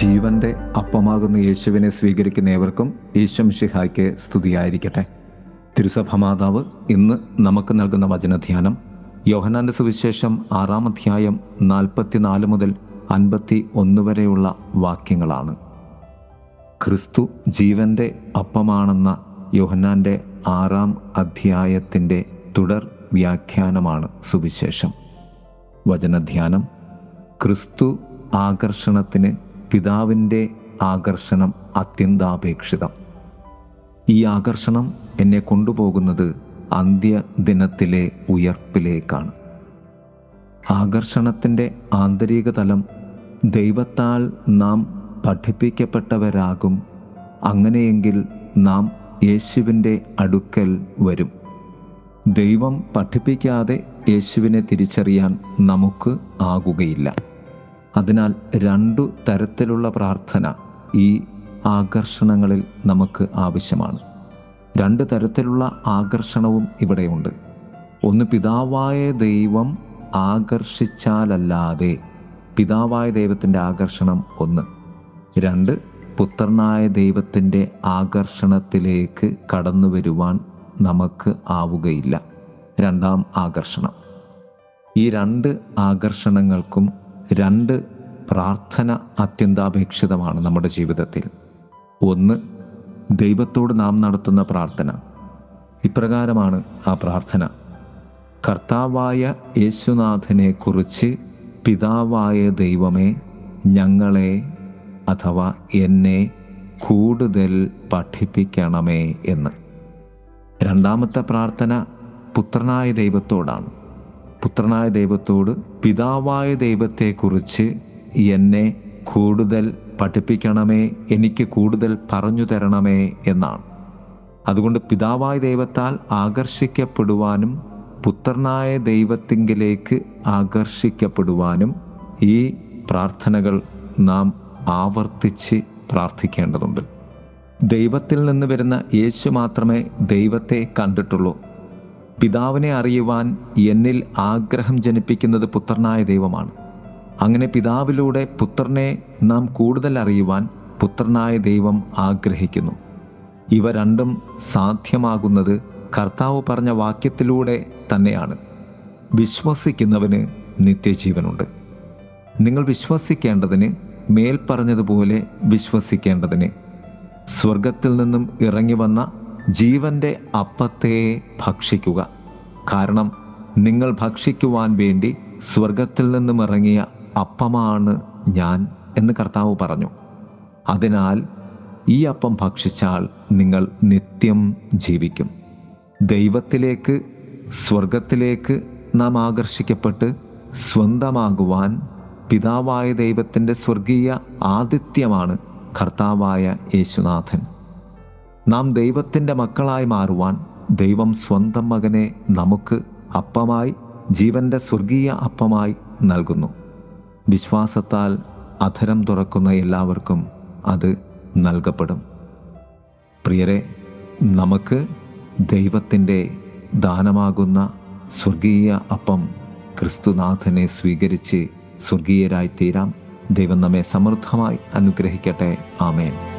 ജീവന്റെ അപ്പമാകുന്ന യേശുവിനെ സ്വീകരിക്കുന്ന ഏവർക്കും ഈശ്വം ഷിഹായ്ക്ക് സ്തുതിയായിരിക്കട്ടെ. തിരുസഭ മാതാവ് ഇന്ന് നമുക്ക് നൽകുന്ന വചനധ്യാനം യോഹനാന്റെ സുവിശേഷം ആറാം അധ്യായം നാൽപ്പത്തിനാല് മുതൽ അൻപത്തി ഒന്ന് വരെയുള്ള വാക്യങ്ങളാണ്. ക്രിസ്തു ജീവന്റെ അപ്പമാണെന്ന യോഹനാന്റെ ആറാം അധ്യായത്തിന്റെ തുടർ വ്യാഖ്യാനമാണ് സുവിശേഷം. വചനധ്യാനം ക്രിസ്തു ആകർഷണത്തിന് പിതാവിന്റെ ആകർഷണം അത്യന്താപേക്ഷിതം. ഈ ആകർഷണം എന്നെ കൊണ്ടുപോകുന്നത് അന്ത്യദിനത്തിലെ ഉയർപ്പിലേക്കാണ്. ആകർഷണത്തിന്റെ ആന്തരിക തലം ദൈവത്താൽ നാം പഠിപ്പിക്കപ്പെട്ടവരാകും. അങ്ങനെയെങ്കിൽ നാം യേശുവിന്റെ അടുക്കൽ വരും. ദൈവം പഠിപ്പിക്കാതെ യേശുവിനെ തിരിച്ചറിയാൻ നമുക്ക് ആകുകയില്ല. അതിനാൽ രണ്ടു തരത്തിലുള്ള പ്രാർത്ഥന ഈ ആകർഷണങ്ങളിൽ നമുക്ക് ആവശ്യമാണ്. രണ്ട് തരത്തിലുള്ള ആകർഷണവും ഇവിടെയുണ്ട്. ഒന്ന് പിതാവായ ദൈവം ആകർഷിച്ചാലല്ലാതെ പിതാവായ ദൈവത്തിന്റെ ആകർഷണം ഒന്ന്. രണ്ട് പുത്രനായ ദൈവത്തിന്റെ ആകർഷണത്തിലേക്ക് കടന്നു വരുവാൻ നമുക്ക് ആവുകയില്ല. രണ്ടാം ആകർഷണം. ഈ രണ്ട് ആകർഷണങ്ങൾക്കും രണ്ട് പ്രാർത്ഥന അത്യന്താപേക്ഷിതമാണ് നമ്മുടെ ജീവിതത്തിൽ. ഒന്ന് ദൈവത്തോട് നാം നടത്തുന്ന പ്രാർത്ഥന. ഇപ്രകാരമാണ് ആ പ്രാർത്ഥന. കർത്താവായ യേശുനാഥനെ കുറിച്ച് പിതാവായ ദൈവമേ ഞങ്ങളെ അഥവാ എന്നെ കൂടുതൽ പഠിപ്പിക്കണമേ എന്ന്. രണ്ടാമത്തെ പ്രാർത്ഥന പുത്രനായ ദൈവത്തോടാണ്. പുത്രനായ ദൈവത്തോട് പിതാവായ ദൈവത്തെക്കുറിച്ച് എന്നെ കൂടുതൽ പഠിപ്പിക്കണമേ എനിക്ക് കൂടുതൽ പറഞ്ഞു തരണമേ എന്നാണ്. അതുകൊണ്ട് പിതാവായ ദൈവത്താൽ ആകർഷിക്കപ്പെടുവാനും പുത്രനായ ദൈവത്തിങ്കിലേക്ക് ആകർഷിക്കപ്പെടുവാനും ഈ പ്രാർത്ഥനകൾ നാം ആവർത്തിച്ച് പ്രാർത്ഥിക്കേണ്ടതുണ്ട്. ദൈവത്തിൽ നിന്ന് വരുന്ന യേശു മാത്രമേ ദൈവത്തെ കണ്ടിട്ടുള്ളൂ. പിതാവിനെ അറിയുവാൻ എന്നിൽ ആഗ്രഹം ജനിപ്പിക്കുന്നത് പുത്രനായ ദൈവമാണ്. അങ്ങനെ പിതാവിലൂടെ പുത്രനെ നാം കൂടുതൽ അറിയുവാൻ പുത്രനായ ദൈവം ആഗ്രഹിക്കുന്നു. ഇവ രണ്ടും സാധ്യമാകുന്നത് കർത്താവ് പറഞ്ഞ വാക്യത്തിലൂടെ തന്നെയാണ്. വിശ്വസിക്കുന്നവന് നിത്യജീവനുണ്ട്. നിങ്ങൾ വിശ്വസിക്കേണ്ടതിന് മേൽ പറഞ്ഞതുപോലെ വിശ്വസിക്കേണ്ടതിന് സ്വർഗത്തിൽ നിന്നും ഇറങ്ങി വന്ന ജീവന്റെ അപ്പത്തെ ഭക്ഷിക്കുക. കാരണം നിങ്ങൾ ഭക്ഷിക്കുവാൻ വേണ്ടി സ്വർഗത്തിൽ നിന്നും ഇറങ്ങിയ അപ്പമാണ് ഞാൻ എന്ന് കർത്താവ് പറഞ്ഞു. അതിനാൽ ഈ അപ്പം ഭക്ഷിച്ചാൽ നിങ്ങൾ നിത്യം ജീവിക്കും. ദൈവത്തിലേക്ക് സ്വർഗത്തിലേക്ക് നാം ആകർഷിക്കപ്പെട്ട് സ്വന്തമാകുവാൻ പിതാവായ ദൈവത്തിന്റെ സ്വർഗീയ ആതിഥ്യമാണ് കർത്താവായ യേശുനാഥൻ. നാം ദൈവത്തിന്റെ മക്കളായി മാറുവാൻ ദൈവം സ്വന്തം മകനെ നമുക്ക് അപ്പമായി ജീവന്റെ സ്വർഗീയ അപ്പമായി നൽകുന്നു. വിശ്വാസത്താൽ അധരം തുറക്കുന്ന എല്ലാവർക്കും അത് നൽകപ്പെടും. പ്രിയരെ നമുക്ക് ദൈവത്തിന്റെ ദാനമാകുന്ന സ്വർഗീയ അപ്പം ക്രിസ്തുനാഥനെ സ്വീകരിച്ച് സ്വർഗീയരായി തീരാം ദൈവം നമ്മെ സമൃദ്ധമായി അനുഗ്രഹിക്കട്ടെ. ആമേൻ.